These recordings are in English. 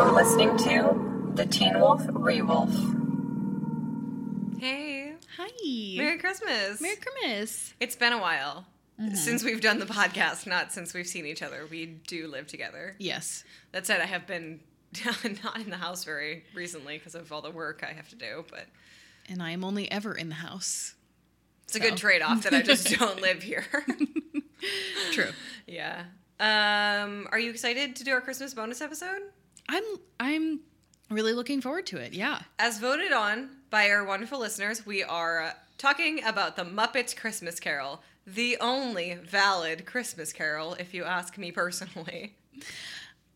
You're listening to The Teen Wolf Rewolf. Hey, Hi. Merry Christmas. Merry Christmas. It's been a while since we've done the podcast, not since we've seen each other. We do live together. Yes. That said, I have been not in the house very recently because of all the work I have to do, but And I am only ever in the house. it's a good trade off that I just don't live here. True. yeah. Um, are you excited to do our Christmas bonus episode? I'm I'm really looking forward to it. Yeah. As voted on by our wonderful listeners, we are uh, talking about the Muppets Christmas Carol, the only valid Christmas carol, if you ask me personally.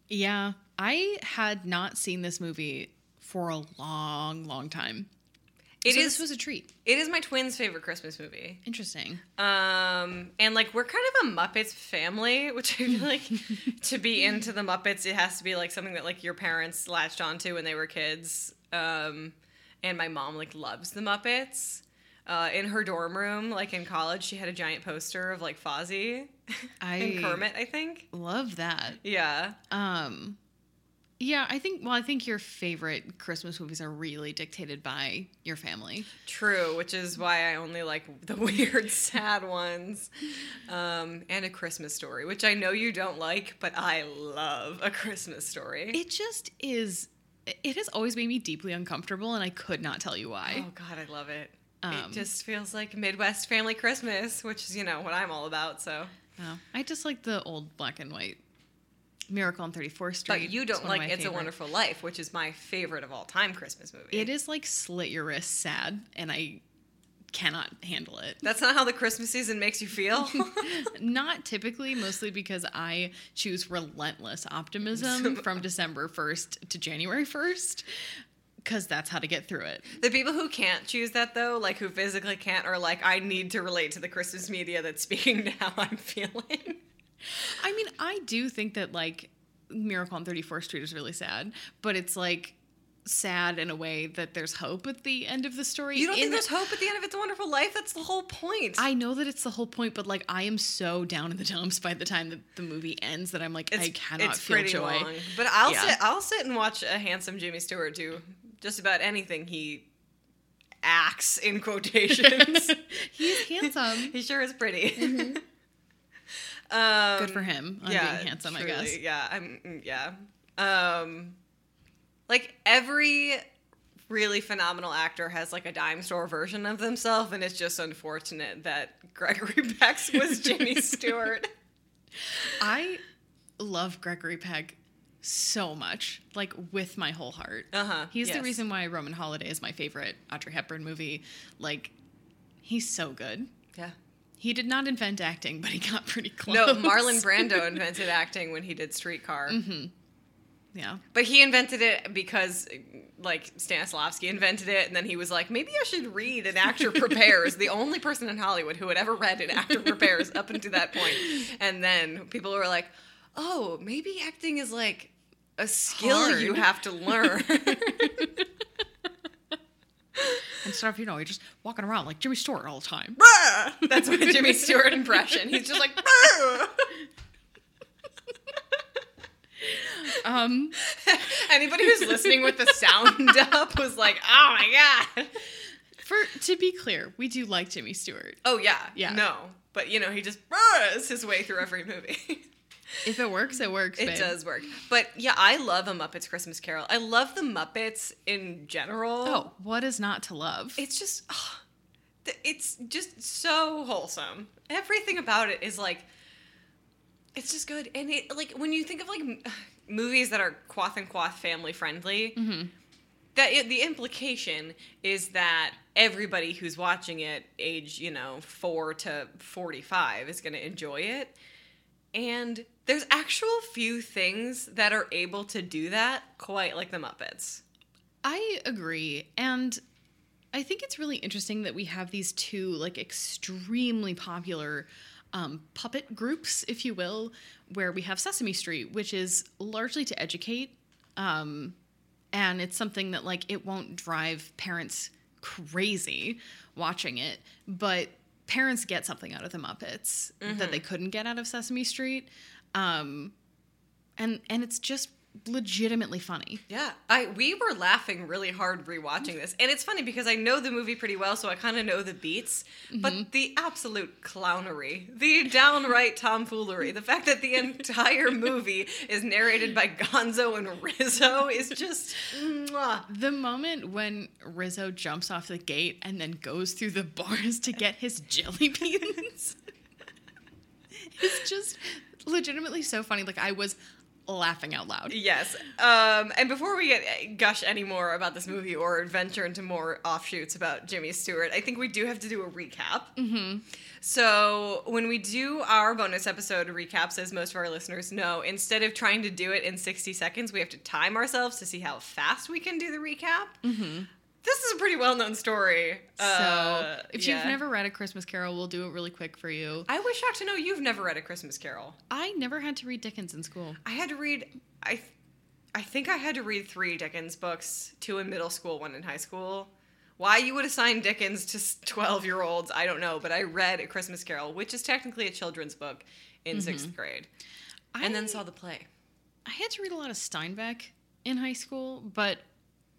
Yeah. I had not seen this movie for a long, long time. It so is. this was a treat. It is my twins' favorite Christmas movie. Interesting. Um, and like we're kind of a Muppets family, which I feel like to be into the Muppets, it has to be like something that like your parents latched onto when they were kids. Um, and my mom like loves the Muppets. Uh, in her dorm room, like in college, she had a giant poster of like Fozzie I and Kermit. I think. love that. Yeah. Um yeah, I think well, I think your favorite Christmas movies are really dictated by your family. True, which is why I only like the weird, sad ones, um, and a Christmas story, which I know you don't like, but I love a Christmas story. It just is it has always made me deeply uncomfortable and I could not tell you why. Oh God, I love it. Um, it just feels like Midwest family Christmas, which is you know what I'm all about. So, No, I just like the old black and white Miracle on 34th Street. but you don't of like It's favorite. a Wonderful Life, which is my favorite of all time Christmas movie. It is like slit your wrist sad, and I cannot handle it. That's not how the Christmas season makes you feel. Not typically, mostly because I choose relentless optimism from December 1st to January 1st, because that's how to get through it. the people who can't choose that though, like who physically can't, are like, I need to relate to the Christmas media that's speaking to how I'm feeling. I mean, I do think that like Miracle on 34th Street is really sad, but it's like sad in a way that there's hope at the end of the story. You don't think there's hope at the end of It's a Wonderful Life? That's the whole point. I know that it's the whole point, but like I am so down in the dumps by the time that the movie ends that I'm like I cannot feel joy. But I'll Yeah. sit. I'll sit and watch a handsome Jimmy Stewart do just about anything he acts in quotations. He's handsome. he sure is pretty. Mm-hmm. Um. Good for him on being handsome, I guess. Yeah, I'm. mm, Yeah. Um, like every really phenomenal actor has like a dime store version of themselves, and it's just unfortunate that Gregory Peck's was Jimmy Stewart. I love Gregory Peck so much, like with my whole heart. Uh-huh, He's yes. the reason why Roman Holiday is my favorite Audrey Hepburn movie. Like, he's so good. Yeah. He did not invent acting, but he got pretty close. No, Marlon Brando invented acting when he did Streetcar. Mm-hmm. Yeah. But he invented it because, like, Stanislavski invented it, and then he was like, maybe I should read An Actor Prepares, the only person in Hollywood who had ever read An Actor Prepares up until that point. And then people were like, oh, maybe acting is like a skill Hard. you have to learn. Instead of, you know, you're just walking around like Jimmy Stewart all the time. That's my Jimmy Stewart impression. He's just like. Um, anybody who's listening with the sound up was like, oh my God. for to be clear, we do like Jimmy Stewart. Oh, yeah. Yeah. No. But, you know, he just brrs his way through every movie. If it works, it works. It babe. does work. But yeah, I love a Muppets Christmas Carol. I love the Muppets in general. Oh, what is not to love? It's just th- it's just so wholesome. Everything about it is like it's just good. And it like when you think of like movies that are quaff and quaff family friendly, mm-hmm. that it, the implication is that everybody who's watching it age, you know, 4 to 45 is going to enjoy it. And there's actual few things that are able to do that quite like the Muppets. I agree. And I think it's really interesting that we have these two like extremely popular um, puppet groups, if you will, where we have Sesame Street, which is largely to educate. Um, and it's something that like it won't drive parents crazy watching it, but parents get something out of the Muppets that they couldn't get out of Sesame Street. Um, and and it's just legitimately funny. Yeah, I we were laughing really hard rewatching this, and it's funny because I know the movie pretty well, so I kind of know the beats. But mm-hmm. the absolute clownery, the downright tomfoolery, the fact that the entire movie is narrated by Gonzo and Rizzo is just. Mwah. The moment when Rizzo jumps off the gate and then goes through the bars to get his jelly beans is just legitimately so funny. Like I was laughing out loud. Yes. Um, and before we get gush any more about this movie or venture into more offshoots about Jimmy Stewart, I think we do have to do a recap. Mm-hmm. So when we do our bonus episode recaps, as most of our listeners know, instead of trying to do it in 60 seconds, we have to time ourselves to see how fast we can do the recap. Mm-hmm. This is a pretty well-known story. So Uh, if yeah. you've never read A Christmas Carol, we'll do it really quick for you. I was shocked to know you've never read A Christmas Carol. I never had to read Dickens in school. I had to read. I, I think I had to read three Dickens books, two in middle school, one in high school. Why you would assign Dickens to twelve-year-olds, I don't know. But I read A Christmas Carol, which is technically a children's book, in sixth grade, I, and then saw the play. I had to read a lot of Steinbeck in high school, but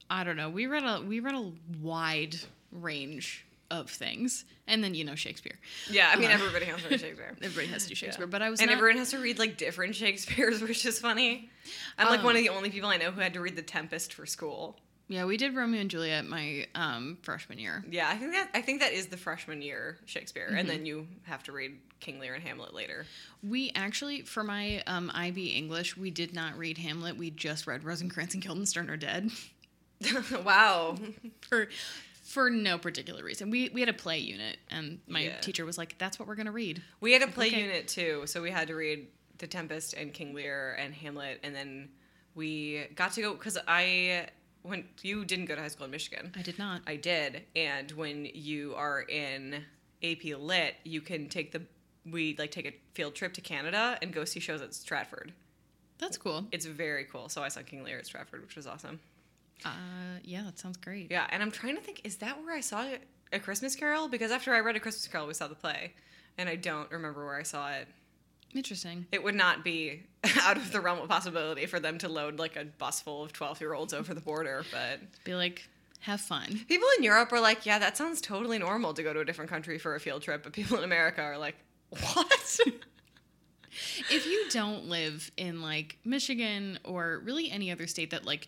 I don't know. We read a we read a wide range of things, and then you know Shakespeare. Yeah, I mean Uh, everybody has to read Shakespeare. Everybody has to do Shakespeare, Yeah. but I was and not, everyone has to read like different Shakespeare's, which is funny. I'm like Um, one of the only people I know who had to read The Tempest for school. yeah. We did Romeo and Juliet my um, freshman year. Yeah, I think that I think that is the freshman year Shakespeare, Mm-hmm. and then you have to read King Lear and Hamlet later. We actually, for my um, IB English, we did not read Hamlet. We just read Rosencrantz and Guildenstern are dead wow. for for no particular reason. We we had a play unit, and my Yeah. teacher was like, "That's what we're gonna read." We had a play Okay. unit too, so we had to read The Tempest and King Lear and Hamlet, and then we got to go because I when you didn't go to high school in Michigan, I did not. I did, and when you are in AP Lit, you can take the we like take a field trip to Canada and go see shows at Stratford. That's cool. It's very cool. So I saw King Lear at Stratford, which was awesome. Uh, yeah, that sounds great. Yeah, and I'm trying to think, is that where I saw a Christmas Carol? Because after I read a Christmas Carol, we saw the play, and I don't remember where I saw it. Interesting. It would not be out of the realm of possibility for them to load like a bus full of 12 year olds over the border, but Be like, have fun. people in Europe are like, yeah, that sounds totally normal to go to a different country for a field trip, but people in America are like, what? if you don't live in like Michigan or really any other state that like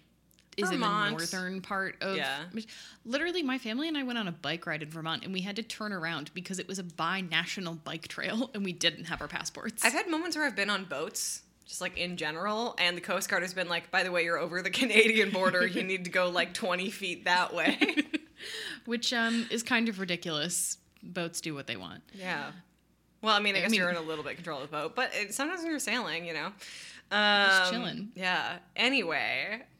is in the northern part of Yeah. Literally my family and I went on a bike ride in Vermont and we had to turn around because it was a bi-national bike trail and we didn't have our passports. I've had moments where I've been on boats, just like in general, and the Coast Guard has been like, by the way, you're over the Canadian border. You need to go like 20 feet that way. which um is kind of ridiculous. Boats do what they want. yeah. Well, I mean, I I guess mean- you're in a little bit control of the boat, but it, sometimes when you're sailing, you know. Um, Just chilling. Yeah. Anyway, uh,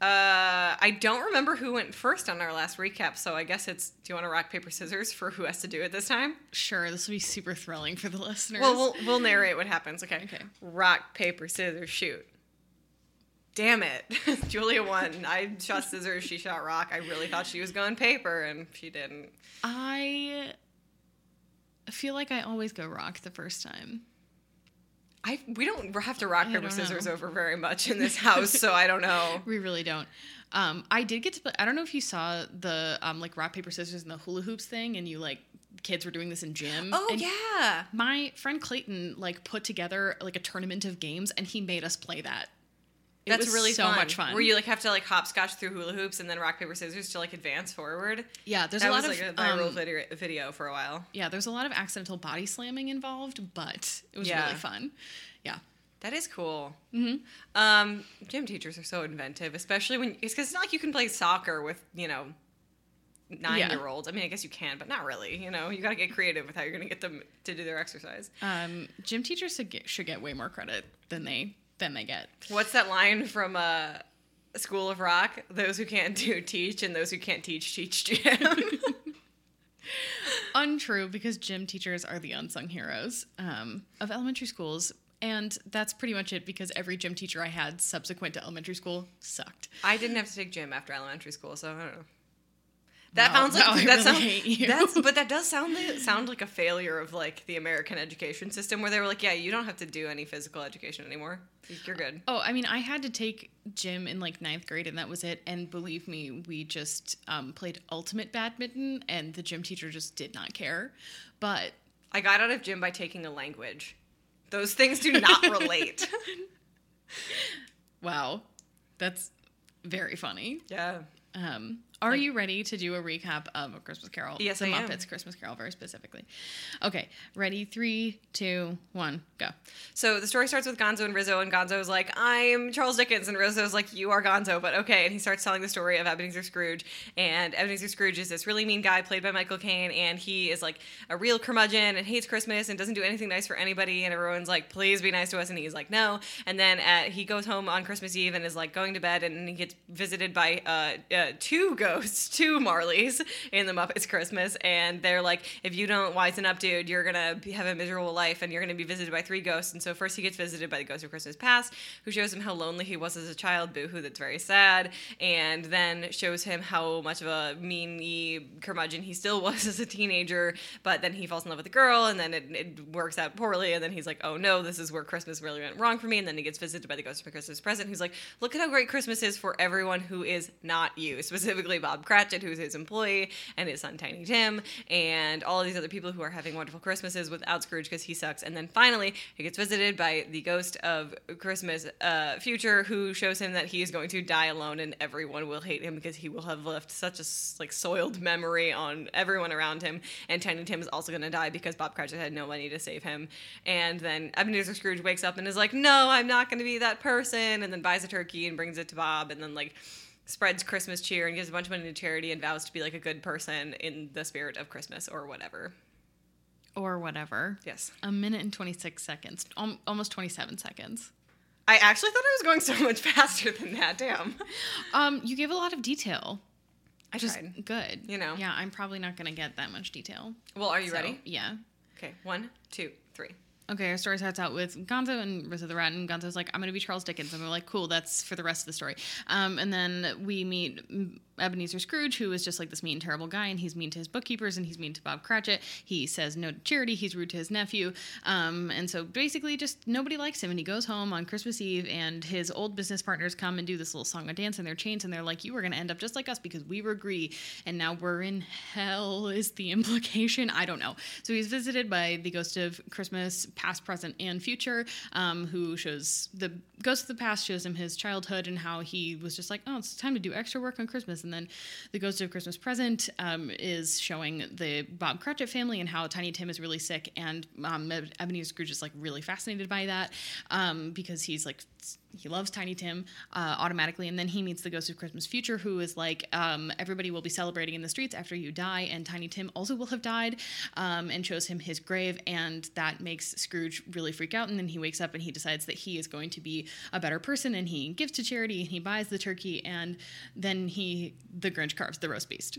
I don't remember who went first on our last recap, so I guess it's do you want to rock paper scissors for who has to do it this time? Sure, this will be super thrilling for the listeners. Well, we'll we'll narrate what happens. Okay. Okay. Rock paper scissors shoot. Damn it, Julia won. I shot scissors. She shot rock. I really thought she was going paper, and she didn't. I feel like I always go rock the first time. I we don't have to rock paper scissors know. over very much in this house, so I don't know. We really don't. Um, I did get to play. I don't know if you saw the um, like rock paper scissors and the hula hoops thing, and you like kids were doing this in gym. Oh and yeah. My friend Clayton like put together like a tournament of games, and he made us play that. It That's was really so fun. much fun. Where you like have to like hopscotch through hula hoops and then rock paper scissors to like advance forward. yeah, there's that a lot was of like a viral um, video, video for a while. yeah, there's a lot of accidental body slamming involved, but it was Yeah. really fun. Yeah. That is cool. hmm Um, gym teachers are so inventive, especially when it's because it's not like you can play soccer with you know nine year olds. I mean, I guess you can, but not really. You know, you got to get creative with how you're going to get them to do their exercise. Um, gym teachers should get, should get way more credit than they than they get. What's that line from uh, School of Rock? Those who can't do teach, and those who can't teach teach gym. Untrue, because gym teachers are the unsung heroes um, of elementary schools. And that's pretty much it because every gym teacher I had subsequent to elementary school sucked. I didn't have to take gym after elementary school, so I don't know. That Wow, sounds like now I that really sounds that's but that does sound like, sound like a failure of like the American education system where they were like, yeah, you don't have to do any physical education anymore. You're good. Oh, I mean, I had to take gym in like ninth grade, and that was it. And believe me, we just um, played ultimate badminton, and the gym teacher just did not care. But I got out of gym by taking a language. Those things do not relate. wow, that's very funny. yeah. Um, are you ready to do a recap of A Christmas Carol? Yes, the I am. Muppets Christmas Carol, very specifically. Okay, ready? Three, two, one, go. So the story starts with Gonzo and Rizzo, and Gonzo's like, I'm Charles Dickens, and Rizzo's like, You are Gonzo, but okay. And he starts telling the story of Ebenezer Scrooge, and Ebenezer Scrooge is this really mean guy played by Michael Caine, and he is like a real curmudgeon and hates Christmas and doesn't do anything nice for anybody, and everyone's like, Please be nice to us, and he's like, No. And then uh, he goes home on Christmas Eve and is like going to bed, and he gets visited by uh, uh, two ghosts, two Marleys in the Muppets Christmas, and they're like, If you don't wisen up, dude, you're gonna be, have a miserable life, and you're gonna be visited by three ghosts. And so first he gets visited by the ghost of Christmas past, who shows him how lonely he was as a child, boo-hoo, that's very sad, and then shows him how much of a meany curmudgeon he still was as a teenager. But then he falls in love with a girl, and then it, it works out poorly, and then he's like, oh no, this is where Christmas really went wrong for me. And then he gets visited by the ghost of Christmas present, who's like, look at how great Christmas is for everyone who is not you, specifically Bob Cratchit, who's his employee, and his son Tiny Tim, and all these other people who are having wonderful Christmases without Scrooge because he sucks. And then finally, he gets visited by the ghost of Christmas uh, future, who shows him that he is going to die alone, and everyone will hate him because he will have left such a like soiled memory on everyone around him. And Tiny Tim is also going to die because Bob Cratchit had no money to save him. And then Ebenezer Scrooge wakes up and is like, "No, I'm not going to be that person," and then buys a turkey and brings it to Bob, and then like spreads Christmas cheer and gives a bunch of money to charity and vows to be like a good person in the spirit of Christmas or whatever. Or whatever. Yes. A minute and 26 seconds, Al- almost 27 seconds. I actually thought I was going so much faster than that. Damn. Um, you gave a lot of detail. I Just tried. good. You know. Yeah, I'm probably not going to get that much detail. Well, are you So, ready? Yeah. Okay. One, two, three. Okay, our story starts out with Gonzo and Rizzo the Rat, and Gonzo's like, I'm going to be Charles Dickens. And we're like, cool, that's for the rest of the story. Um, and then we meet Ebenezer Scrooge, who is just like this mean, terrible guy, and he's mean to his bookkeepers, and he's mean to Bob Cratchit. He says no to charity, he's rude to his nephew. Um, and so basically, just nobody likes him. And he goes home on Christmas Eve, and his old business partners come and do this little song and dance in their chains, and they're like, You were going to end up just like us because we were greedy, and now we're in hell, is the implication. I don't know. So he's visited by the ghost of Christmas, past, present, and future, um, who shows the ghost of the past shows him his childhood and how he was just like, oh, it's time to do extra work on Christmas. And then the ghost of Christmas present um, is showing the Bob Cratchit family and how Tiny Tim is really sick. And um, Ebenezer Scrooge is like really fascinated by that um, because he's like, he loves Tiny Tim uh, automatically, and then he meets the Ghost of Christmas Future, who is like, um, everybody will be celebrating in the streets after you die, and Tiny Tim also will have died, um, and shows him his grave, and that makes Scrooge really freak out. And then he wakes up and he decides that he is going to be a better person, and he gives to charity, and he buys the turkey, and then he, the Grinch, carves the roast beast.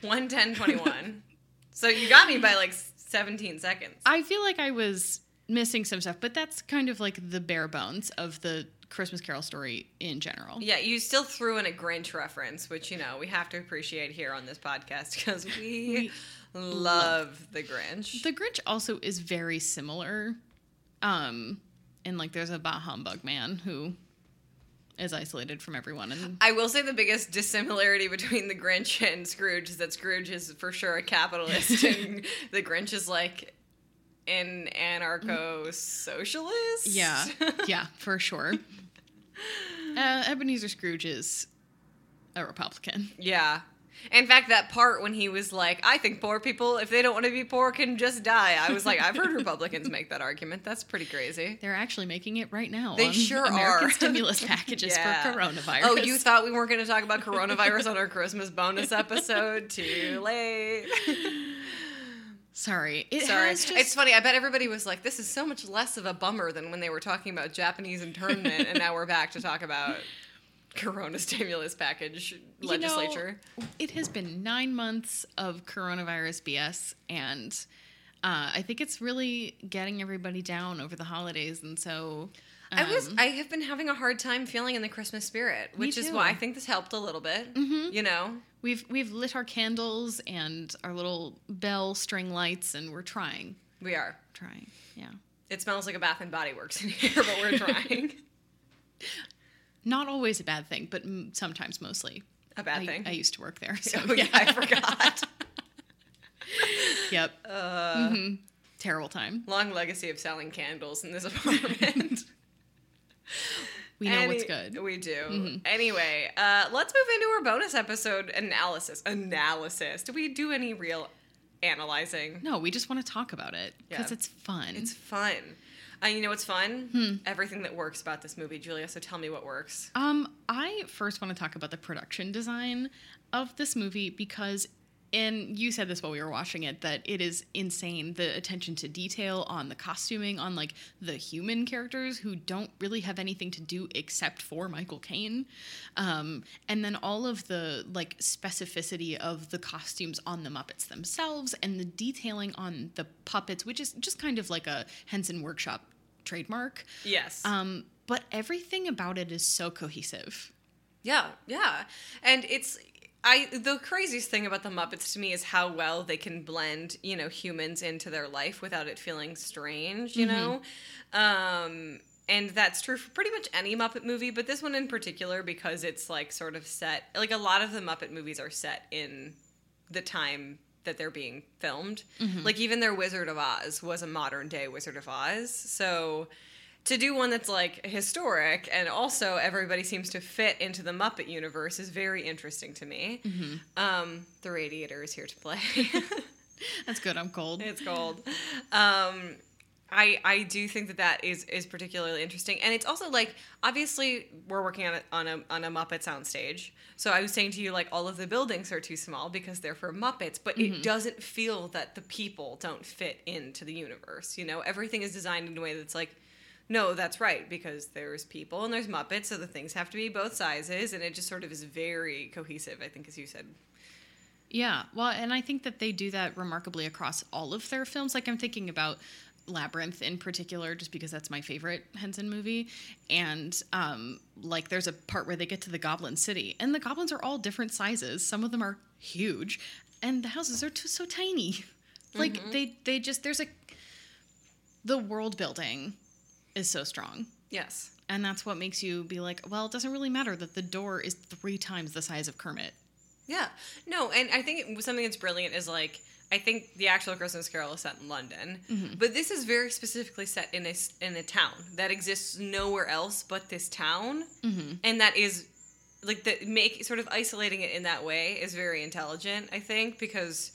One, ten, twenty-one. so you got me by like 17 seconds. I feel like I was missing some stuff, but that's kind of like the bare bones of the Christmas Carol story in general. Yeah, you still threw in a Grinch reference, which you know we have to appreciate here on this podcast because we, love the Grinch. The Grinch also is very similar. Um, and like there's a bah humbug man who is isolated from everyone and I will say the biggest dissimilarity between the Grinch and Scrooge is that Scrooge is for sure a capitalist, and the Grinch is like an anarcho socialist. yeah, yeah, for sure. Uh, Ebenezer Scrooge is a Republican. yeah. In fact, that part when he was like, I think poor people, if they don't want to be poor, can just die. I was like, I've heard Republicans make that argument. That's pretty crazy. They're actually making it right now. They sure American are. stimulus packages Yeah. for coronavirus. Oh, you thought we weren't going to talk about coronavirus on our Christmas bonus episode? Too late. Sorry. It Sorry. just- It's funny. I bet everybody was like, this is so much less of a bummer than when they were talking about Japanese internment, and now we're back to talk about corona stimulus package You legislature. know, it has been nine months of coronavirus BS, and uh, I think it's really getting everybody down over the holidays. And so, I was Um, I have been having a hard time feeling in the Christmas spirit, which is why I think this helped a little bit. Mhm. You know, We've we've lit our candles and our little bell string lights, and we're trying, we are. trying. Yeah. It smells like a Bath and Body Works in here, but we're trying. Not always a bad thing, but m- sometimes mostly. a bad I, thing. I used to work there, so oh yeah, I forgot. yep. Uh, Mhm. Terrible time. Long legacy of selling candles in this apartment. We know what's good. We do. Mhm. Anyway, uh, let's move into our bonus episode analysis. Analysis. Do we do any real analyzing? No, we just want to talk about it because Yeah. it's fun. It's fun. Uh, you know what's fun? Hmm. Everything that works about this movie, Julia. So tell me what works. Um, I first want to talk about the production design of this movie because, and you said this while we were watching it, that it is insane the attention to detail on the costuming, on like the human characters who don't really have anything to do except for Michael Caine, um, and then all of the like specificity of the costumes on the Muppets themselves and the detailing on the puppets, which is just kind of like a Henson Workshop trademark. Yes. Um, but everything about it is so cohesive. Yeah, yeah. And it's I the craziest thing about the Muppets to me is how well they can blend, you know, humans into their life without it feeling strange, you know? Um and that's true for pretty much any Muppet movie, but this one in particular because it's like sort of set like a lot of the Muppet movies are set in the time that they're being filmed. Like even their Wizard of Oz was a modern day Wizard of Oz. So to do one that's like historic and also everybody seems to fit into the Muppet universe is very interesting to me. Um, the Radiator is here to play. That's good. I'm cold. it's cold. Um, I I do think that that is is particularly interesting, and it's also like obviously we're working on a on a on a Muppet soundstage. So I was saying to you like all of the buildings are too small because they're for Muppets, but it doesn't feel that the people don't fit into the universe. You know, everything is designed in a way that's like. No, that's right because there's people and there's Muppets, so the things have to be both sizes, and it just sort of is very cohesive. I think, as you said. Yeah. Well, and I think that they do that remarkably across all of their films. Like I'm thinking about Labyrinth in particular, just because that's my favorite Henson movie. And um, like there's a part where they get to the Goblin City, and the goblins are all different sizes. Some of them are huge, and the houses are t- so tiny. Like they they just there's a the world building is so strong. Yes. And that's what makes you be like, well, it doesn't really matter that the door is three times the size of Kermit. Yeah. No, and I think it, something that's brilliant is like I think the actual Christmas Carol is set in London, mm-hmm. but this is very specifically set in a in a town that exists nowhere else but this town, mm-hmm. and that is like the make sort of isolating it in that way is very intelligent. I think because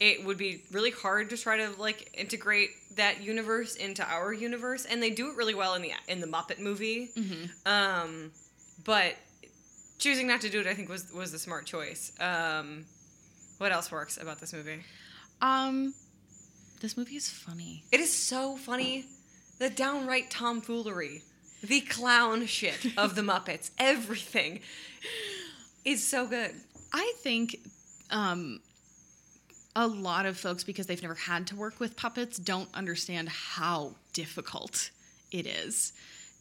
it would be really hard to try to like integrate that universe into our universe, and they do it really well in the in the Muppet movie. Um, but choosing not to do it, I think, was was the smart choice. Um, what else works about this movie? Um, this movie is funny. It is so funny, the downright tomfoolery, the clown shit of the Muppets, everything is so good. I think um, a lot of folks, because they've never had to work with puppets, don't understand how difficult it is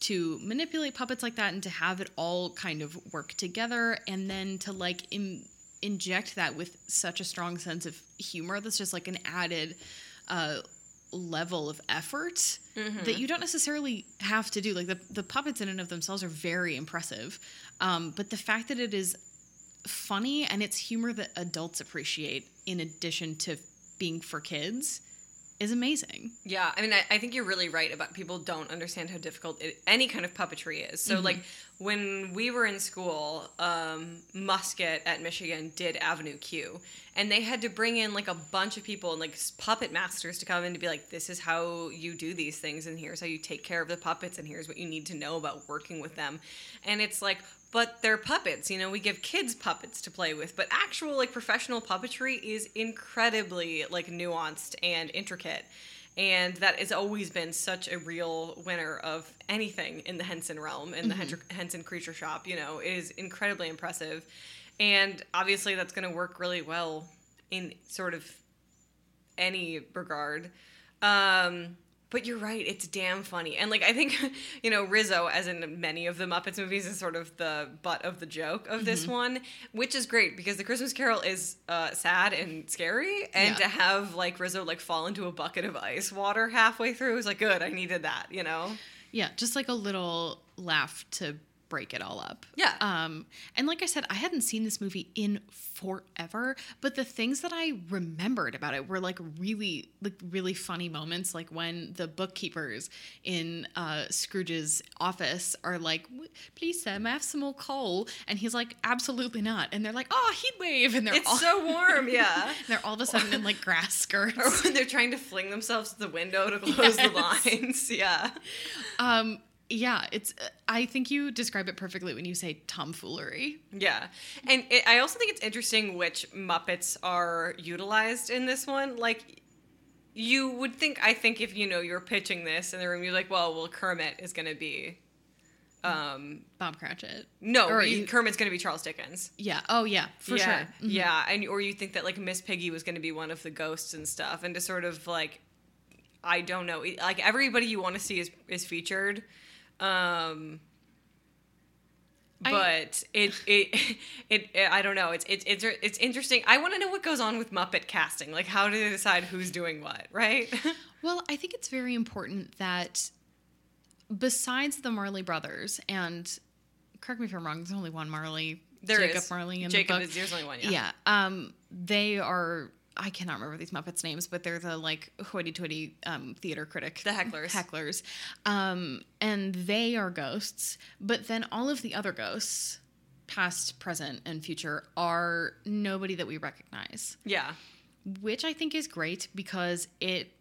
to manipulate puppets like that and to have it all kind of work together and then to like Im- inject that with such a strong sense of humor that's just like an added uh, level of effort that you don't necessarily have to do. Like the, the puppets in and of themselves are very impressive um, but the fact that it is funny and it's humor that adults appreciate in addition to being for kids is amazing. Yeah, I mean, I, I think you're really right about people don't understand how difficult it, any kind of puppetry is. So, like, when we were in school, um, Musket at Michigan did Avenue Q, and they had to bring in like a bunch of people and like puppet masters to come in to be like, this is how you do these things, and here's how you take care of the puppets, and here's what you need to know about working with them. And it's like, but they're puppets, you know, we give kids puppets to play with, but actual like professional puppetry is incredibly like nuanced and intricate. And that has always been such a real winner of anything in the Henson realm, in the Hen- Henson creature shop, you know, it is incredibly impressive. And obviously that's going to work really well in sort of any regard. Um, But you're right, it's damn funny. And like I think, you know, Rizzo, as in many of the Muppets movies, is sort of the butt of the joke of this Mm-hmm. one, which is great because the Christmas Carol is uh, sad and scary. And Yeah. to have like Rizzo like fall into a bucket of ice water halfway through is like good. I needed that, you know? Yeah, just like a little laugh to break it all up. Yeah. Um, and like I said, I hadn't seen this movie in forever, but the things that I remembered about it were like really, like really funny moments, like when the bookkeepers in uh, Scrooge's office are like, "Please, Sam, I have some more coal," and he's like, "Absolutely not," and they're like, "Oh, heat wave," and they're It's all, so warm, yeah. they're all of a sudden in like grass skirts. or when they're trying to fling themselves to the window to close the blinds. Yeah. Um, yeah, it's. I think you describe it perfectly when you say tomfoolery. Yeah. And it, I also think it's interesting which Muppets are utilized in this one. Like, you would think, I think if, you know, you're pitching this in the room, you're like, well, well, Kermit is going to be. Um, Bob Cratchit. no, Or you- Kermit's going to be Charles Dickens. Yeah. Oh, yeah. For yeah, sure. Mhm. Yeah, and or you think that like Miss Piggy was going to be one of the ghosts and stuff, and to sort of like, I don't know, like everybody you want to see is is featured, um, I- but it, it it it I don't know. It's it's it's it's interesting. I want to know what goes on with Muppet casting. Like, how do they decide who's doing what? Right? Well, I think it's very important that besides the Marley brothers, and correct me if I'm wrong, there's only one Marley, There Jacob is. Marley in Jacob the book. is there's only one. Yeah. yeah. Um, they are. I cannot remember these Muppets' names, but they're the like hoity-toity um, theater critic, The hecklers. hecklers, um, and they are ghosts. But then all of the other ghosts, past, present, and future, are nobody that we recognize Yeah. which I think is great because it.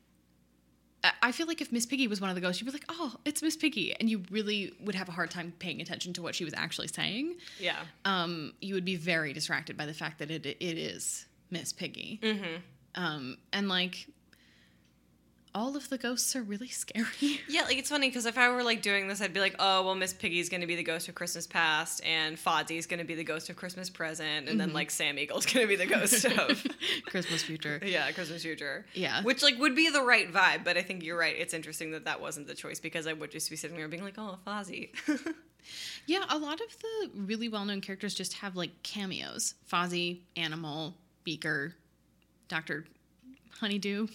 I- feel like if Miss Piggy was one of the ghosts, you'd be like, "Oh, it's Miss Piggy," and you really would have a hard time paying attention to what she was actually saying. Yeah. Um, you would be very distracted by the fact that it it is Miss Piggy. Mm-hmm. Um, and like, all of the ghosts are really scary. Yeah, like it's funny because if I were like doing this, I'd be like, oh, well, Miss Piggy's going to be the ghost of Christmas past, and Fozzie's going to be the ghost of Christmas present, and then like Sam Eagle's going to be the ghost of Christmas future. yeah Christmas future. Yeah. which like would be the right vibe, but I think you're right. It's interesting that that wasn't the choice because I would just be sitting there being like, oh, Fozzie. Yeah, a lot of the really well known characters just have like cameos. Fozzie, Animal, Beaker, Doctor Honeydew,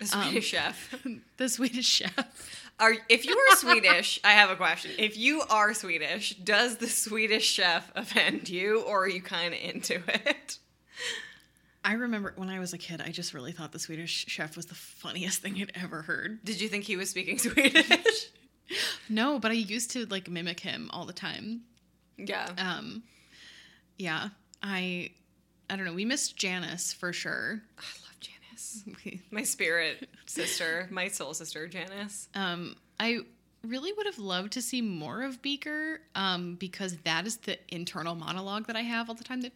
the Swedish chef. the Swedish chef. Are if you are Swedish, I have a question. If you are Swedish, does the Swedish chef offend you, or are you kind of into it? I remember when I was a kid, I just really thought the Swedish chef was the funniest thing I'd ever heard. Did you think he was speaking Swedish? No, but I used to like mimic him all the time. yeah. Um, yeah, I, I don't know. We missed Janice for sure. I love Janice. My spirit sister, my soul sister, Janice. Um, I really would have loved to see more of Beaker um, because that is the internal monologue that I have all the time. That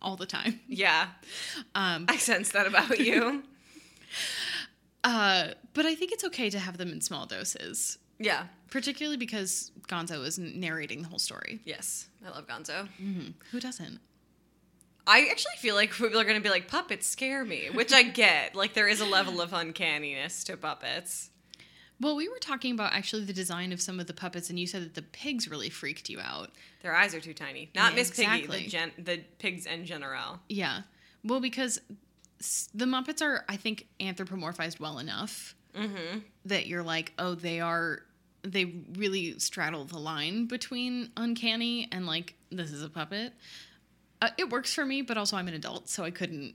all the time. Yeah, Um, I sense that about you. uh, but I think it's okay to have them in small doses, yeah. particularly because Gonzo is narrating the whole story. Yes, I love Gonzo. Who doesn't? I actually feel like people are going to be like, puppets scare me, which I get. Like, there is a level of uncanniness to puppets. Well, we were talking about actually the design of some of the puppets, and you said that the pigs really freaked you out. Their eyes are too tiny. Not Yeah, Miss Piggy, the, gen- the pigs in general. Yeah. Well, because the Muppets are, I think, anthropomorphized well enough mm-hmm. that you're like, oh, they are, they really straddle the line between uncanny and like, this is a puppet. Uh, it works for me, but also I'm an adult, so I couldn't,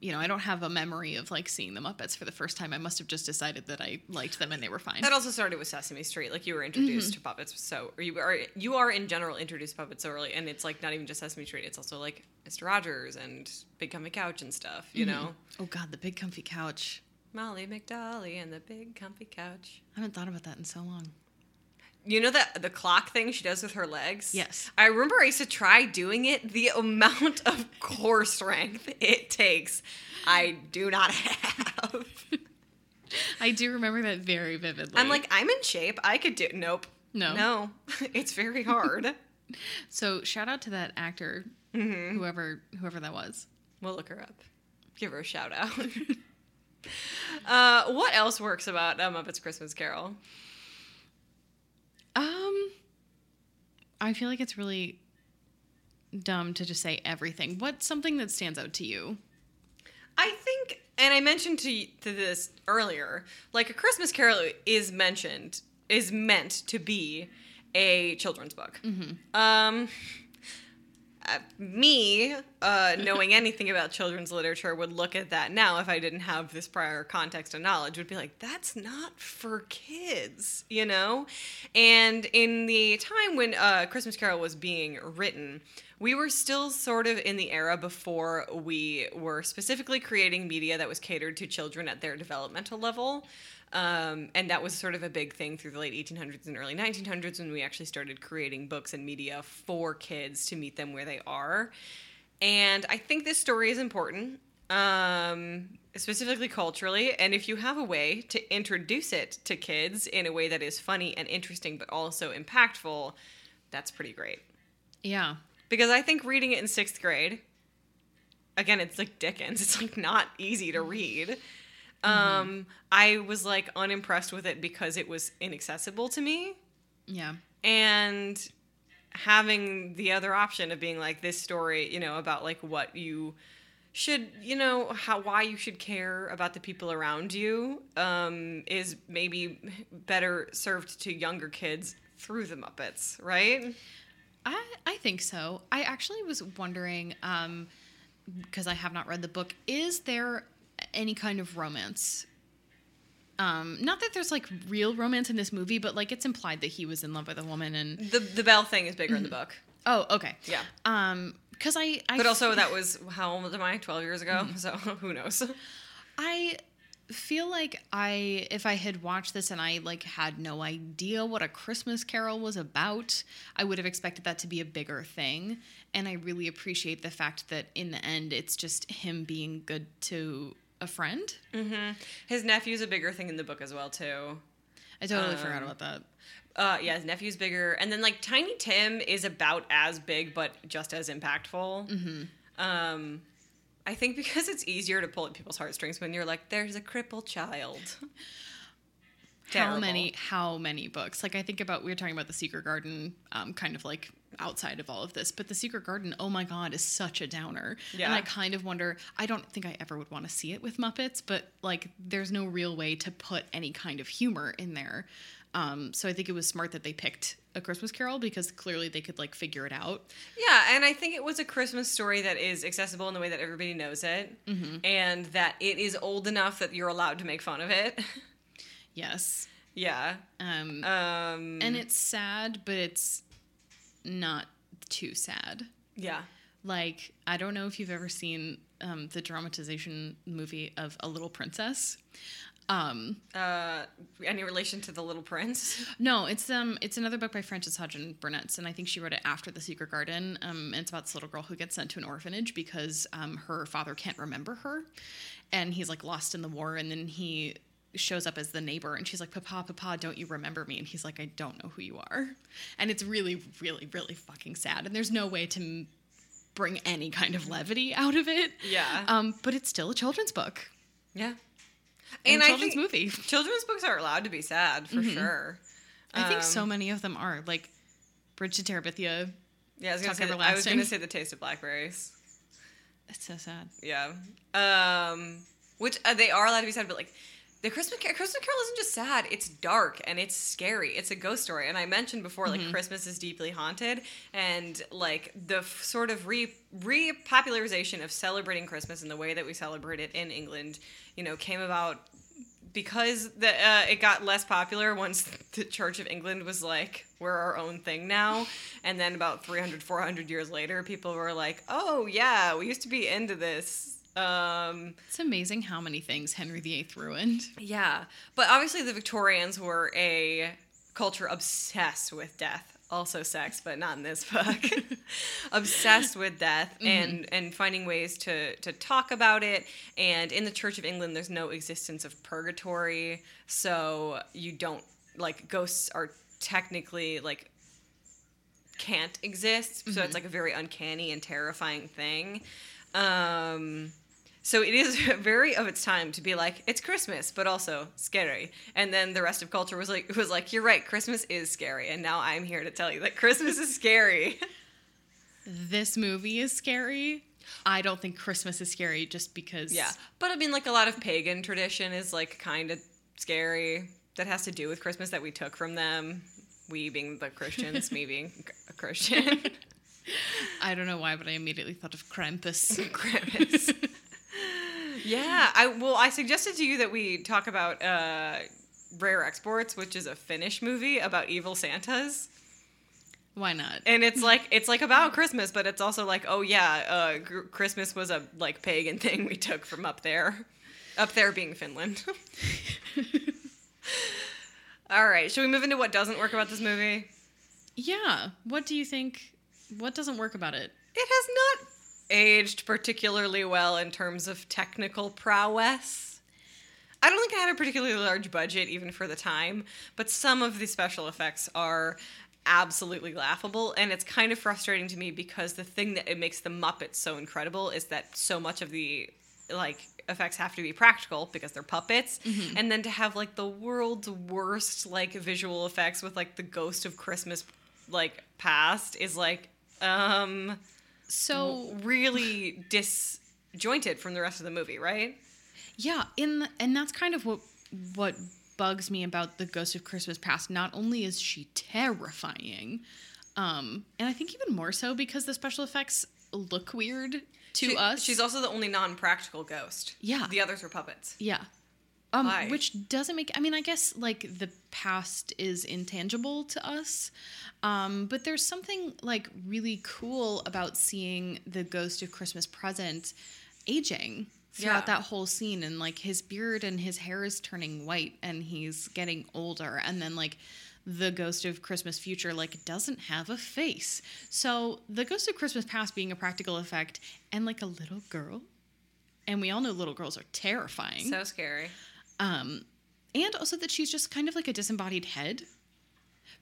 you know, I don't have a memory of like seeing the Muppets for the first time. I must have just decided that I liked them and they were fine. That also started with Sesame Street. Like you were introduced to puppets, so or you are you are in general introduced to puppets so early, and it's like not even just Sesame Street. It's also like Mister Rogers and Big Comfy Couch and stuff. You know, oh, God, the big comfy couch. Molly McDolly and the Big Comfy Couch. I haven't thought about that in so long. You know that the clock thing she does with her legs? Yes. I remember I used to try doing it. The amount of core strength it takes, I do not have. I do remember that very vividly. I'm like, I'm in shape. I could do. Nope. No? No. It's very hard. so shout out to that actor, whoever whoever that was. we'll look her up. Give her a shout out. Uh, what else works about uh, Muppets Christmas Carol? Um, I feel like it's really dumb to just say everything. What's something that stands out to you? I think, and I mentioned to, to this earlier, like a Christmas Carol is mentioned, is meant to be a children's book. Um, uh, me, uh, knowing anything about children's literature, would look at that now if I didn't have this prior context and knowledge, would be like, that's not for kids, you know? And in the time when uh, Christmas Carol was being written, we were still sort of in the era before we were specifically creating media that was catered to children at their developmental level. Um, and that was sort of a big thing through the late 1800s and early 1900s when we actually started creating books and media for kids to meet them where they are. And I think this story is important, um, specifically culturally. And if you have a way to introduce it to kids in a way that is funny and interesting, but also impactful, that's pretty great. Yeah. Because I think reading it in sixth grade, again, it's like Dickens. It's like not easy to read. Um, I was like unimpressed with it because it was inaccessible to me. Yeah. And having the other option of being like this story, you know, about like what you should, you know, how why you should care about the people around you, um, is maybe better served to younger kids through the Muppets, right? I I think so. I actually was wondering, um, because I have not read the book, is there any kind of romance? Um, not that there's like real romance in this movie, but like it's implied that he was in love with a woman and The the Belle thing is bigger in the book. oh, okay. Yeah. Um, because I, I But also, that was how old am I? Twelve years ago. So who knows? I feel like I if I had watched this and I like had no idea what a Christmas carol was about, I would have expected that to be a bigger thing. And I really appreciate the fact that in the end it's just him being good to a friend. His nephew's a bigger thing in the book as well too. I totally Um, forgot about that. Uh, yeah, his nephew's bigger, and then like Tiny Tim is about as big, but just as impactful. Mm-hmm. Um, I think because it's easier to pull at people's heartstrings when you're like, "There's a crippled child." How many how many books? Like I think about we were talking about the Secret Garden, um, kind of like outside of all of this, but the Secret Garden, oh my god, is such a downer. Yeah. And I kind of wonder. I don't think I ever would want to see it with Muppets, but like there's no real way to put any kind of humor in there. Um, so I think it was smart that they picked a Christmas Carol because clearly they could like figure it out. Yeah, and I think it was a Christmas story that is accessible in the way that everybody knows it, Mm-hmm. and that it is old enough that you're allowed to make fun of it. Yes. yeah. Um, Um, and it's sad, but it's not too sad. yeah. Like, I don't know if you've ever seen um, the dramatization movie of A Little Princess. Um, Uh, any relation to the Little Prince? no, it's um, it's another book by Frances Hodgson Burnett, and I think she wrote it after The Secret Garden. Um, and it's about this little girl who gets sent to an orphanage because um, her father can't remember her, and he's like lost in the war, and then he shows up as the neighbor and she's like papa papa don't you remember me and he's like i don't know who you are and it's really really really fucking sad and there's no way to m- bring any kind of levity out of it Yeah. um but it's still a children's book Yeah. and, And children's think movie children's books are allowed to be sad for sure. i think so Um, many of them are like bridge to terabithia Yeah, I was gonna. I was gonna say the taste of blackberries. it's so sad Yeah. Um, which uh, they are allowed to be sad, but like the Christmas Car- Christmas Carol isn't just sad; it's dark and it's scary. It's a ghost story, and I mentioned before, like Christmas is deeply haunted, and like the f- sort of re repopularization of celebrating Christmas in the way that we celebrate it in England, you know, came about because the uh, it got less popular once the Church of England was like we're our own thing now. And then about 300 400 years later people were like oh yeah we used to be into this um it's amazing how many things henry viii ruined. Yeah but obviously the Victorians were a culture obsessed with death also sex but not in this book. Obsessed with death and and finding ways to to talk about it. And in the church of england there's no existence of purgatory. So you don't like ghosts are technically like can't exist. So it's like a very uncanny and terrifying thing. Um So it is very of its time to be like it's Christmas, but also scary. And then the rest of culture was like was like you're right, Christmas is scary. And now I'm here to tell you that Christmas is scary. This movie is scary. I don't think Christmas is scary just because. yeah, but I mean, like a lot of pagan tradition is like kind of scary. That has to do with Christmas that we took from them. We being the Christians, me being a Christian. I don't know why, but I immediately thought of Krampus. Krampus. Yeah, I well, I suggested to you that we talk about uh, Rare Exports, which is a Finnish movie about evil Santas, why not? and it's like it's like about Christmas, but it's also like, oh yeah, uh, gr- Christmas was a like pagan thing we took from up there, up there being Finland. All right, should we move into what doesn't work about this movie? Yeah. What do you think? What doesn't work about it? It has not aged particularly well in terms of technical prowess. I don't think I had a particularly large budget even for the time, but some of the special effects are absolutely laughable and it's kind of frustrating to me because the thing that it makes the Muppets so incredible is that so much of the like effects have to be practical because they're puppets and then to have like the world's worst like visual effects with like the ghost of Christmas like past is like um So really disjointed from the rest of the movie, right? Yeah, in the, and that's kind of what what bugs me about the Ghost of Christmas Past. Not only is she terrifying, um, and I think even more so because the special effects look weird to She- us. She's also the only non-practical ghost. Yeah. The others are puppets. yeah. Um, which doesn't make. I mean, I guess like the past is intangible to us, um, but there's something like really cool about seeing the Ghost of Christmas Present aging throughout Yeah. that whole scene, and like his beard and his hair is turning white, and he's getting older, and then like the Ghost of Christmas Future like doesn't have a face. So the Ghost of Christmas Past being a practical effect, and like a little girl. And we all know little girls are terrifying So scary. Um, and also that she's just kind of like a disembodied head,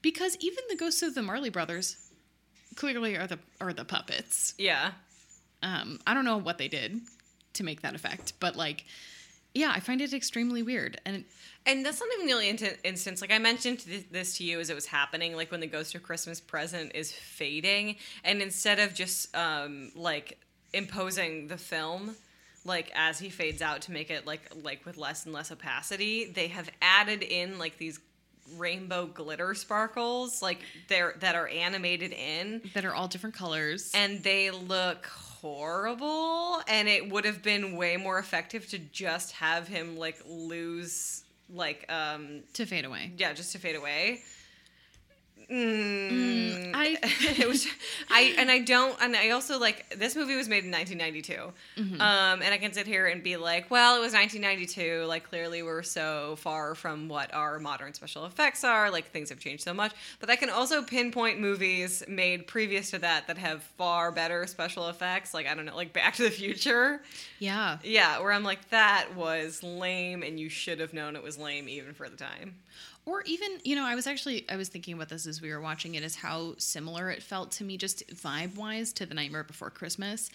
because even the ghosts of the Marley brothers clearly are the are the puppets. Yeah. Um, I don't know what they did to make that effect, but like, yeah, I find it extremely weird. And And that's not even the only int- instance. Like I mentioned th- this to you as it was happening, like when the Ghost of Christmas Present is fading, and instead of just um, like imposing the film, like as he fades out to make it like like with less and less opacity, they have added in like these rainbow glitter sparkles, like they're that are animated in, that are all different colors. and they look horrible and it would have been way more effective to just have him like lose like um to fade away. yeah just to fade away mm, I- it was i and i don't and i also like this movie was made in 1992 Mm-hmm. um and i can sit here and be like well it was 1992 like clearly we're so far from what our modern special effects are. Like things have changed so much. But i can also pinpoint movies made previous to that that have far better special effects. Like i don't know like back to the future. Yeah. yeah where i'm like that was lame and you should have known it was lame even for the time Or even, you know, I was actually I was thinking about this as we were watching it, is how similar it felt to me, just vibe wise, to The Nightmare Before Christmas.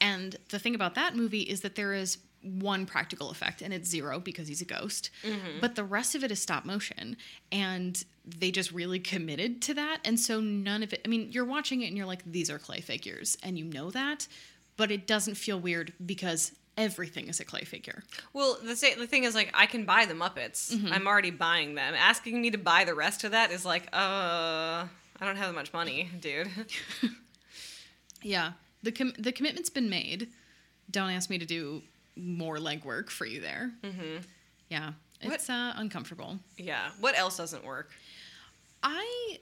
And the thing about that movie is that there is one practical effect, and it's zero because he's a ghost. Mm-hmm. But the rest of it is stop motion, and they just really committed to that. And so none of it. I mean, you're watching it, and you're like, these are clay figures, and you know that, but it doesn't feel weird because everything is a clay figure. Well, the the thing is, like, I can buy the Muppets. I'm already buying them. Asking me to buy the rest of that is like, uh, I don't have much money, dude. Yeah, the com- the commitment's been made. Don't ask me to do more legwork for you there. Mm-hmm. Yeah, What- it's uh, uncomfortable. yeah. What else doesn't work? I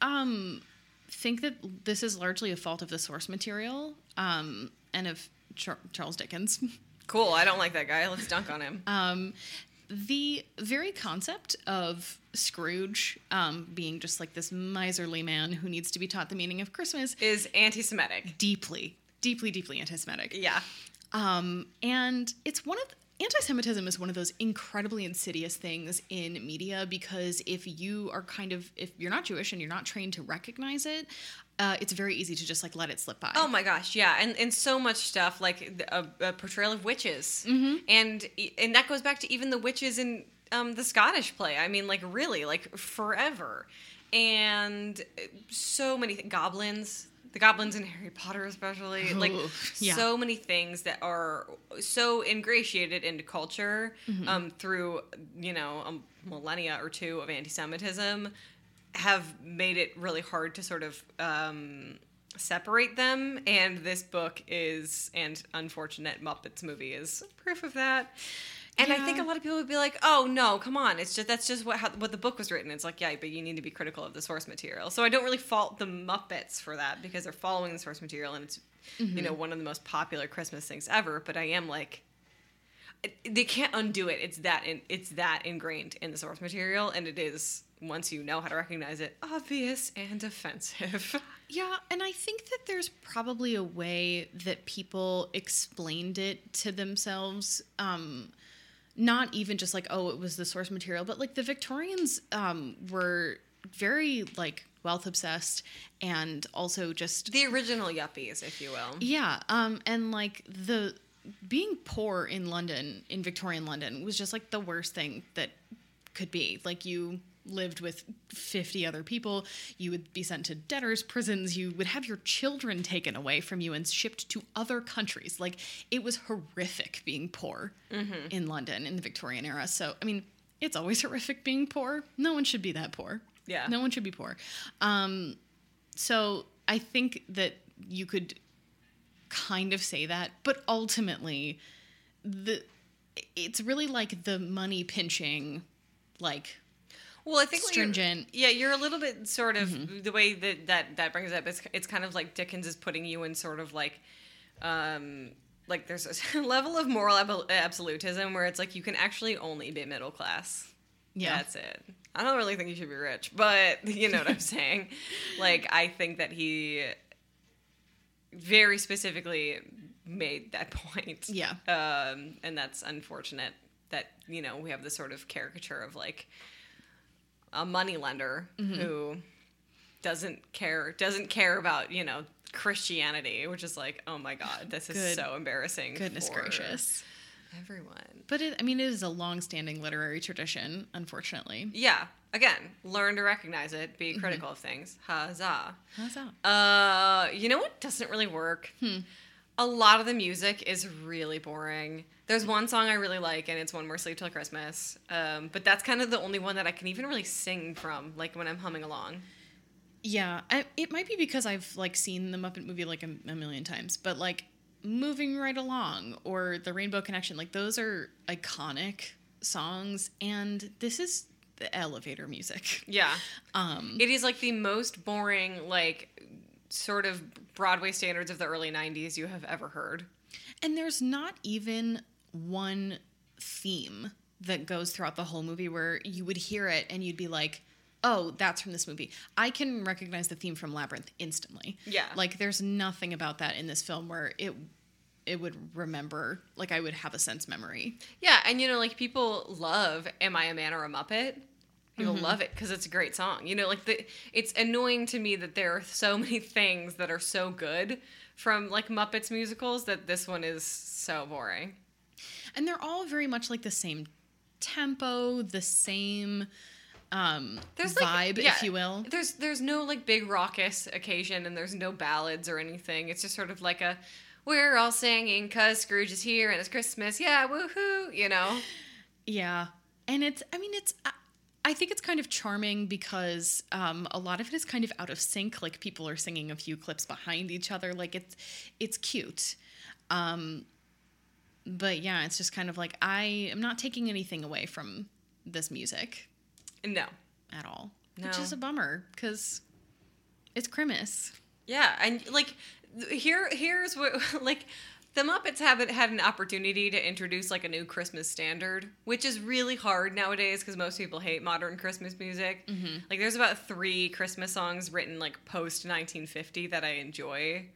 um think that this is largely a fault of the source material um, and of Char- Charles Dickens. Cool. I don't like that guy. Let's dunk on him. Um, the very concept of Scrooge um, being just like this miserly man who needs to be taught the meaning of Christmas is anti-Semitic. deeply, deeply, deeply anti-Semitic. Yeah. Um, and it's one of anti-semitism is one of those incredibly insidious things in media because if you are kind of if you're not jewish and you're not trained to recognize it uh, it's very easy to just like let it slip by Oh my gosh, yeah, and and so much stuff like a, a portrayal of witches, Mm-hmm. and and that goes back to even the witches in um, the Scottish play. I mean, like really, like forever, and so many th- goblins. The goblins in Harry Potter, especially, like yeah. so many things that are so ingratiated into culture Mm-hmm. um, through you know a millennia or two of anti-Semitism have made it really hard to sort of um, separate them. And this book is, and unfortunate Muppets movie is proof of that. And I think a lot of people would be like, "Oh no, come on! It's just that's just what how, what the book was written." It's like, yeah, but you need to be critical of the source material. So I don't really fault the Muppets for that because they're following the source material, and it's you know one of the most popular Christmas things ever. But I am like, they can't undo it. It's that in, it's that ingrained in the source material, and it is once you know how to recognize it, obvious and offensive. Yeah, and I think that there's probably a way that people explained it to themselves. Um, not even just like, oh, it was the source material, but like the Victorians um, were very like wealth obsessed and also just the original yuppies, if you will. yeah, um, and like the being poor in London, in Victorian London, was just like the worst thing that could be. Like you lived with 50 other people, you would be sent to debtors' prisons, you would have your children taken away from you and shipped to other countries. Like it was horrific being poor in London in the Victorian era. So, I mean, it's always horrific being poor. No one should be that poor. Yeah. No one should be poor. Um, so I think that you could kind of say that, but ultimately, the it's really like the money pinching, like Well, I think what you're- Stringent. yeah, you're a little bit sort of the way that that that brings up. It's it's kind of like Dickens is putting you in sort of like, um, like there's a level of moral ab- absolutism where it's like you can actually only be middle class. yeah, That's it. I don't really think you should be rich, but you know what I'm saying. Like I think that he very specifically made that point. Yeah. Um, and that's unfortunate that you know we have this sort of caricature of like a money lender Mm-hmm. who doesn't care doesn't care about you know Christianity, which is like oh my god, this is Good- so embarrassing. goodness gracious. everyone. But it, I mean, it is a long-standing literary tradition, unfortunately. Yeah. Again, learn to recognize it. Mm-hmm. Be critical of things. Huzzah. That? Uh, you know what doesn't really work? Hmm. A lot of the music is really boring. There's one song I really like, and it's "One More Sleep Till Christmas." Um, but that's kind of the only one that I can even really sing from, like when I'm humming along. Yeah, I, it might be because I've like seen the Muppet movie like a, a million times, but like moving right along or the Rainbow Connection, like those are iconic songs, and this is the elevator music. Yeah, Um, it is like the most boring, like sort of Broadway standards of the early '90s you have ever heard. and there's not even one theme that goes throughout the whole movie where you would hear it and you'd be like, oh, that's from this movie. I can recognize the theme from Labyrinth instantly. Yeah. Like there's nothing about that in this film where it it would remember like I would have a sense memory. Yeah, and you know, like people love "Am I a Man or a Muppet?" People love it because it's a great song. You know, like the it's annoying to me that there are so many things that are so good from like Muppets musicals that this one is so boring. And they're all very much like the same tempo, the same um There's like vibe, yeah, if you will. There's there's no like big raucous occasion and there's no ballads or anything. It's just sort of like a we're all singing cuz Scrooge is here and it's Christmas. Yeah, woohoo, you know. Yeah. And it's, I mean, it's, I- think it's kind of charming because um, a lot of it is kind of out of sync. Like people are singing a few clips behind each other. Like it's, it's cute. Um, but yeah, it's just kind of like I am not taking anything away from this music No. at all, No. which is a bummer because it's Christmas. Yeah, and like here here's what like the Muppets haven't had an opportunity to introduce like a new Christmas standard, which is really hard nowadays because most people hate modern Christmas music. Like there's about three Christmas songs written like post 1950 that I enjoy.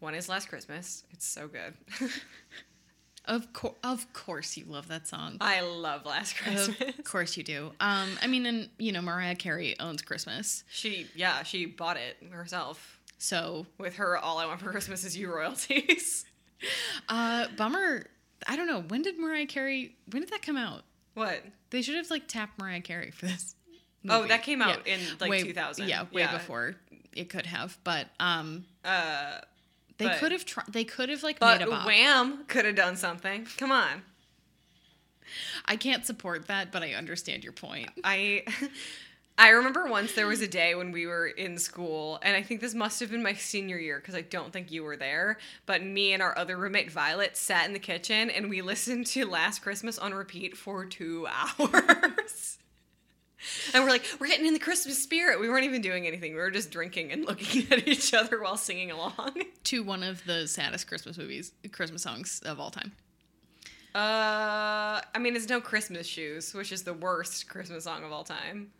One is Last Christmas. It's so good. Of course, of course, you love that song. I love Last Christmas. Of course you do. Um, I mean, and you know, Mariah Carey owns Christmas, She, yeah, she bought it herself so with her "All I Want for Christmas Is You" royalties. uh, bummer. I don't know. When did Mariah Carey? When did that come out? what? They should have like tapped Mariah Carey for this. Oh, that came out Yeah. in like way, 2000. Yeah, way before it could have. But um, Uh, they But- could have. tried. they could have like but made a bop. Wham could have done something. Come on. I can't support that, but I understand your point. I I remember once there was a day when we were in school, and I think this must have been my senior year because I don't think you were there. But me and our other roommate Violet sat in the kitchen and we listened to Last Christmas on repeat for two hours. and we're like, we're getting in the Christmas spirit. We weren't even doing anything. We were just drinking and looking at each other while singing along. To one of the saddest Christmas movies, Christmas songs of all time. Uh, I mean, it's no Christmas shoes, which is the worst Christmas song of all time.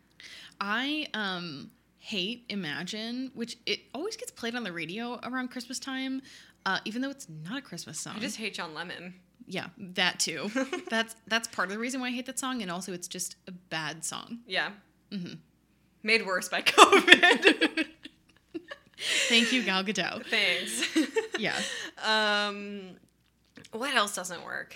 I um hate Imagine, which it always gets played on the radio around Christmas time, uh, even though it's not a Christmas song. I just hate John Lennon. yeah, that too. that's that's part of the reason why I hate that song, and also it's just a bad song. Yeah. Mm-hmm. Made worse by COVID. Thank you, Gal Gadot. Thanks. Yeah, um, what else doesn't work?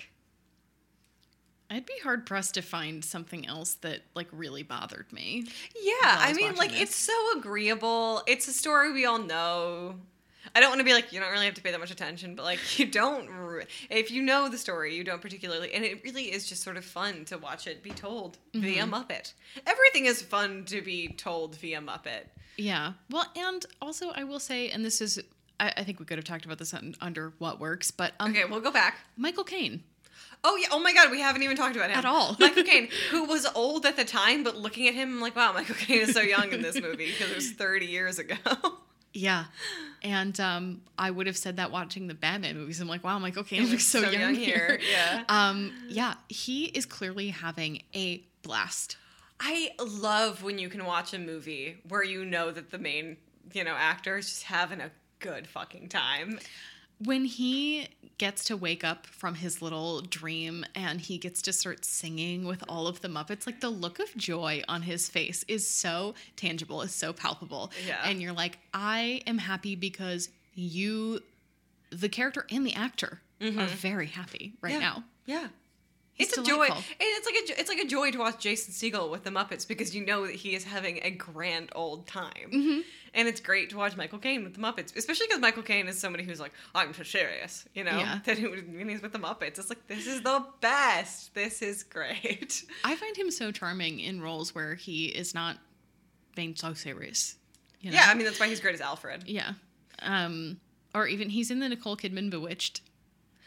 I'd be hard pressed to find something else that like really bothered me. Yeah, I I mean, like this. it's so agreeable. It's a story we all know. I don't want to be like you don't really have to pay that much attention, but like you don't. If you know the story, you don't particularly, and it really is just sort of fun to watch it be told via Mm-hmm. Muppet. Everything is fun to be told via Muppet. Yeah. Well, and also I will say, and this is, I, I think we could have talked about this un, under what works, but um, Okay, we'll go back. Michael Caine. Oh yeah! Oh my God, we haven't even talked about him At all. Michael Caine, who was old at the time, but looking at him, I'm like, wow, Michael Caine is so young in this movie because it was 30 years ago. Yeah. And um, I would have said that watching the Batman movies. I'm like, wow, Michael Caine looks so, young, here. Yeah. Um, yeah, he is clearly having a blast. I love when you can watch a movie where you know that the main, you know, actor is just having a good fucking time. When he gets to wake up from his little dream and he gets to start singing with all of the Muppets, like the look of joy on his face is so tangible, is so palpable. Yeah. And you're like, I am happy because you, the character and the actor, are very happy right Mm-hmm. Yeah. now. Yeah. He's it's a joy, and it's like a it's like a joy to watch Jason Segel with the Muppets because you know that he is having a grand old time, Mm-hmm. and it's great to watch Michael Caine with the Muppets, especially because Michael Caine is somebody who's like, I'm so serious, you know. Yeah. That when he's with the Muppets, it's like this is the best. This is great. I find him so charming in roles where he is not being so serious. You know? Yeah, I mean that's why he's great as Alfred. Yeah. Um, or even he's in the Nicole Kidman Bewitched.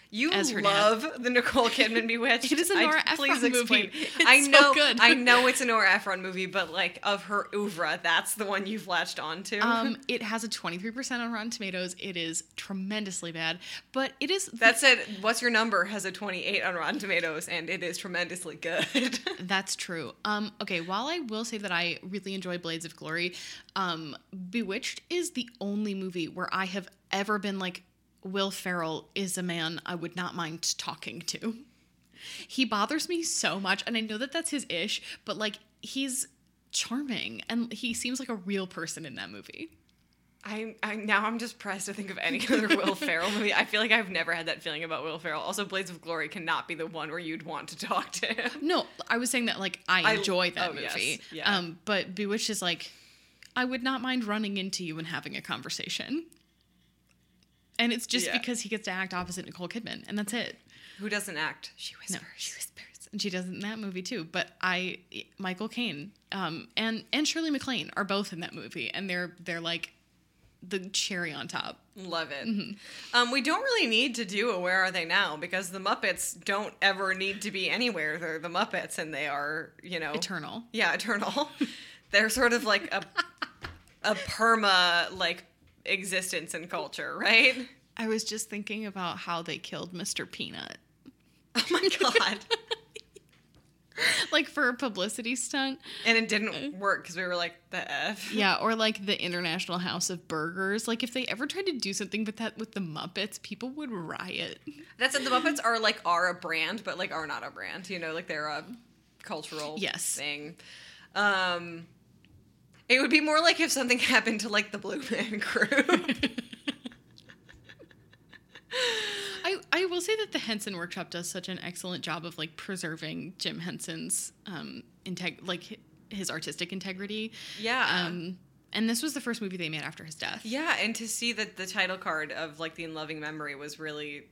You her dad. love the Nicole Kidman Bewitched. It is a I- Nora Ephron movie. It's I so know, good. I know it's a Nora Ephron movie, but like of her oeuvre, that's the one you've latched onto. Um, it has a 23% on Rotten Tomatoes. It is tremendously bad, but it is that said, What's Your Number has a 28 on Rotten Tomatoes, and it is tremendously good. That's true. Um, okay, while I will say that I really enjoy Blades of Glory, um, Bewitched is the only movie where I have ever been like, Will Ferrell is a man I would not mind talking to. He bothers me so much, and I know that that's his ish, but like, he's charming and he seems like a real person in that movie. I, I now I'm just pressed to think of any other Will Ferrell movie. I feel like I've never had that feeling about Will Ferrell. Also, Blades of Glory cannot be the one where you'd want to talk to him. No, I was saying that like I I- enjoy that oh, yes, movie. yeah. Um, but Bewitched is like I would not mind running into you and having a conversation. And it's just Yeah. because he gets to act opposite Nicole Kidman, and that's it. Who doesn't act? She whispers. No, she whispers, and she does it in that movie too. But I, Michael Caine, um, and and Shirley MacLaine are both in that movie, and they're they're like the cherry on top. Love it. Mm-hmm. Um, we don't really need to do a Where Are They Now because the Muppets don't ever need to be anywhere. They're the Muppets and they are, you know. Eternal. Yeah, eternal. They're sort of like a, a perma, like, existence and culture, right? I was just thinking about how they killed Mr. Peanut. Oh my God. like for a publicity stunt. and it didn't work because we were like the f. Yeah, or like the International House of Burgers. Like if they ever tried to do something with that with the Muppets, people would riot. That's it. The Muppets are like are a brand, but like are not a brand. You know, like they're a cultural Yes. thing. Um, it would be more like if something happened to like the Blue Man Group. I, I will say that the Henson Workshop does such an excellent job of like preserving Jim Henson's um integ- like his artistic integrity. yeah. Um and this was the first movie they made after his death. yeah, and to see that the title card of like the In Loving Memory was really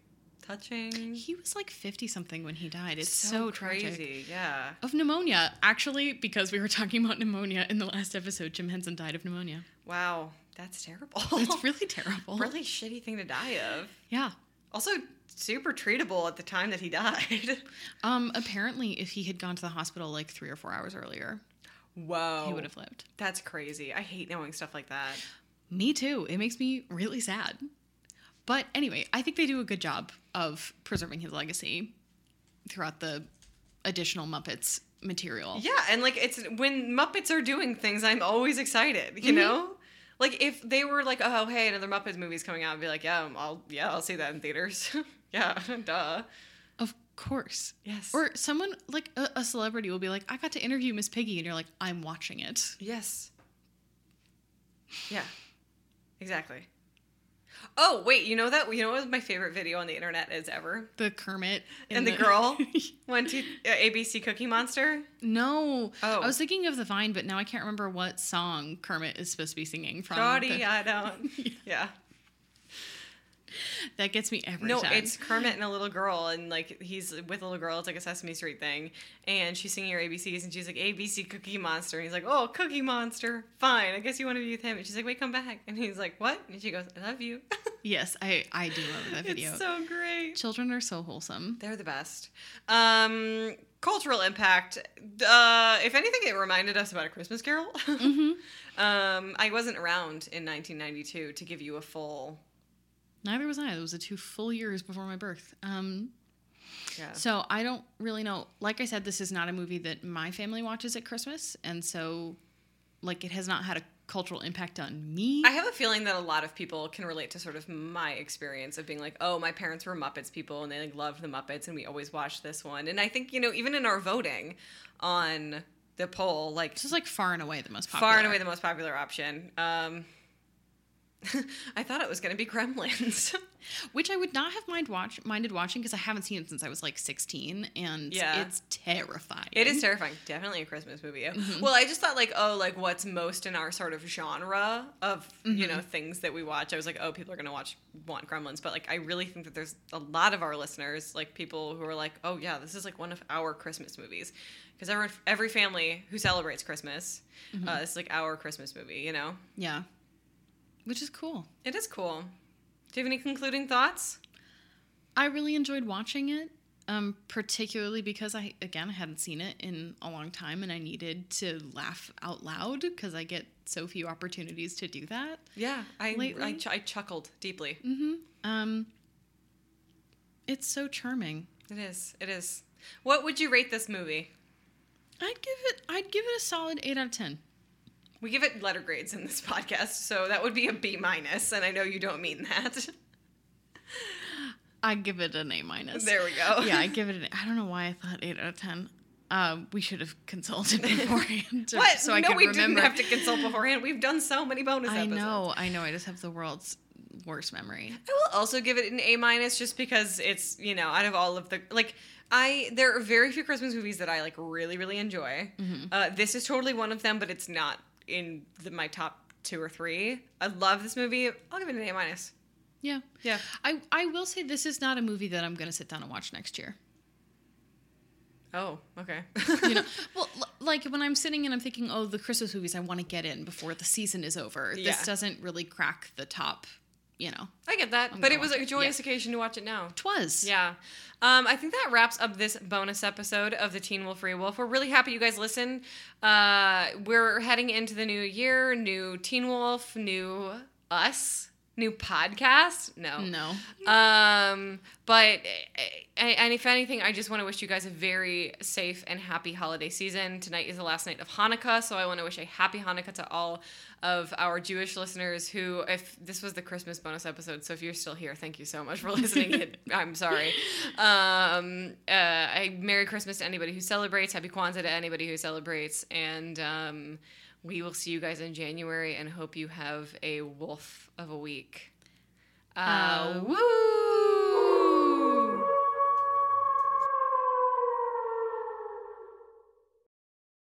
touching. He was like 50 something when he died. It's so, tragic. crazy. Yeah. Of pneumonia. Actually, because we were talking about pneumonia in the last episode, Jim Henson died of pneumonia. Wow, that's terrible. It's really terrible. really shitty thing to die of. Yeah. Also, super treatable at the time that he died. Um, apparently, if he had gone to the hospital like three or four hours earlier, Whoa. he would have lived. That's crazy. I hate knowing stuff like that. Me too. It makes me really sad. But anyway, I think they do a good job of preserving his legacy throughout the additional Muppets material. Yeah, and like it's when Muppets are doing things, I'm always excited. You Mhm. know, like if they were like, oh hey, another Muppets movie's coming out, I'd be like, yeah, I'll yeah, I'll see that in theaters. yeah, duh. Of course. Yes. Or someone like a, a celebrity will be like, I got to interview Miss Piggy, and you're like, I'm watching it. yes. Yeah. Exactly. Oh wait, you know that you know what my favorite video on the internet is ever? The Kermit And the girl went to uh, ABC Cookie Monster. no. Oh. I was thinking of the Vine, but now I can't remember what song Kermit is supposed to be singing from. Dottie, the- I don't. Yeah. that gets me every No, time. it's Kermit and a little girl, and like he's with a little girl. It's like a Sesame Street thing, and she's singing her ABCs, and she's like ABC Cookie Monster, and he's like, oh Cookie Monster, fine, I guess you want to be with him, and she's like, wait, come back, and he's like, what? And she goes, I love you. yes, I I do love that video. it's so great. Children are so wholesome. They're the best. Um, cultural impact. Uh, if anything, it reminded us about a Christmas Carol. hmm um, I wasn't around in 1992 to give you a full. Neither was I. It was a two full years before my birth. Um, Yeah. so I don't really know. Like I said, this is not a movie that my family watches at Christmas, and so like it has not had a cultural impact on me. I have a feeling that a lot of people can relate to sort of my experience of being like, oh, my parents were Muppets people and they like loved the Muppets and we always watched this one. And I think, you know, even in our voting on the poll, like this is like far and away the most popular. far and away the most popular option. Um, I thought it was going to be Gremlins. which I would not have mind watch minded watching because I haven't seen it since I was like sixteen, and Yeah. it's terrifying. it is terrifying. Definitely a Christmas movie. Mm-hmm. Well, I just thought like, oh, like what's most in our sort of genre of Mm-hmm. you know things that we watch. I was like, oh, people are gonna watch want Gremlins, but like I really think that there's a lot of our listeners, like people who are like, oh yeah, this is like one of our Christmas movies, because every every family who celebrates Christmas, Mm-hmm. uh, it's like our Christmas movie. You know, Yeah, which is cool. it is cool. Do you have any concluding thoughts? I really enjoyed watching it, um, particularly because I again I hadn't seen it in a long time, and I needed to laugh out loud because I get so few opportunities to do that. Yeah, I I, ch- I chuckled deeply. Mm-hmm. Um, it's so charming. It is. It is. What would you rate this movie? I'd give it. I'd give it a solid eight out of ten. We give it letter grades in this podcast, so that would be a B minus, and I know you don't mean that. I'd give it an A minus. there we go. yeah, I give it. An, I don't know why I thought eight out of ten. Um, we should have consulted beforehand, What? so I no, we remember. didn't have to consult beforehand. We've done so many bonus I episodes. know, I know. I just have the world's worst memory. I will also give it an A minus just because it's you know out of all of the like I there are very few Christmas movies that I like really really enjoy. Mm-hmm. Uh, this is totally one of them, but it's not in the, my top two or three. I love this movie. I'll give it an A minus. Yeah, Yeah. I I will say this is not a movie that I'm going to sit down and watch next year. Oh, okay. You know, well, l- like when I'm sitting and I'm thinking, oh, the Christmas movies I want to get in before the season is over. Yeah. This doesn't really crack the top. You know, I get that, I'm but it was a joyous occasion to watch it now. twas. Yeah. Um, I think that wraps up this bonus episode of the Teen Wolf Free Wolf. We're really happy you guys listen. Uh, we're heading into the new year, new Teen Wolf, new us. New podcast? No. No. Um, but and if anything, I just want to wish you guys a very safe and happy holiday season. Tonight is the last night of Hanukkah, so I want to wish a happy Hanukkah to all of our Jewish listeners. Who, if this was the Christmas bonus episode, so if you're still here, thank you so much for listening. I'm sorry. Um, uh, I Merry Christmas to anybody who celebrates. Happy Kwanzaa to anybody who celebrates, and um, we will see you guys in January and hope you have a wolf of a week. Uh, woo!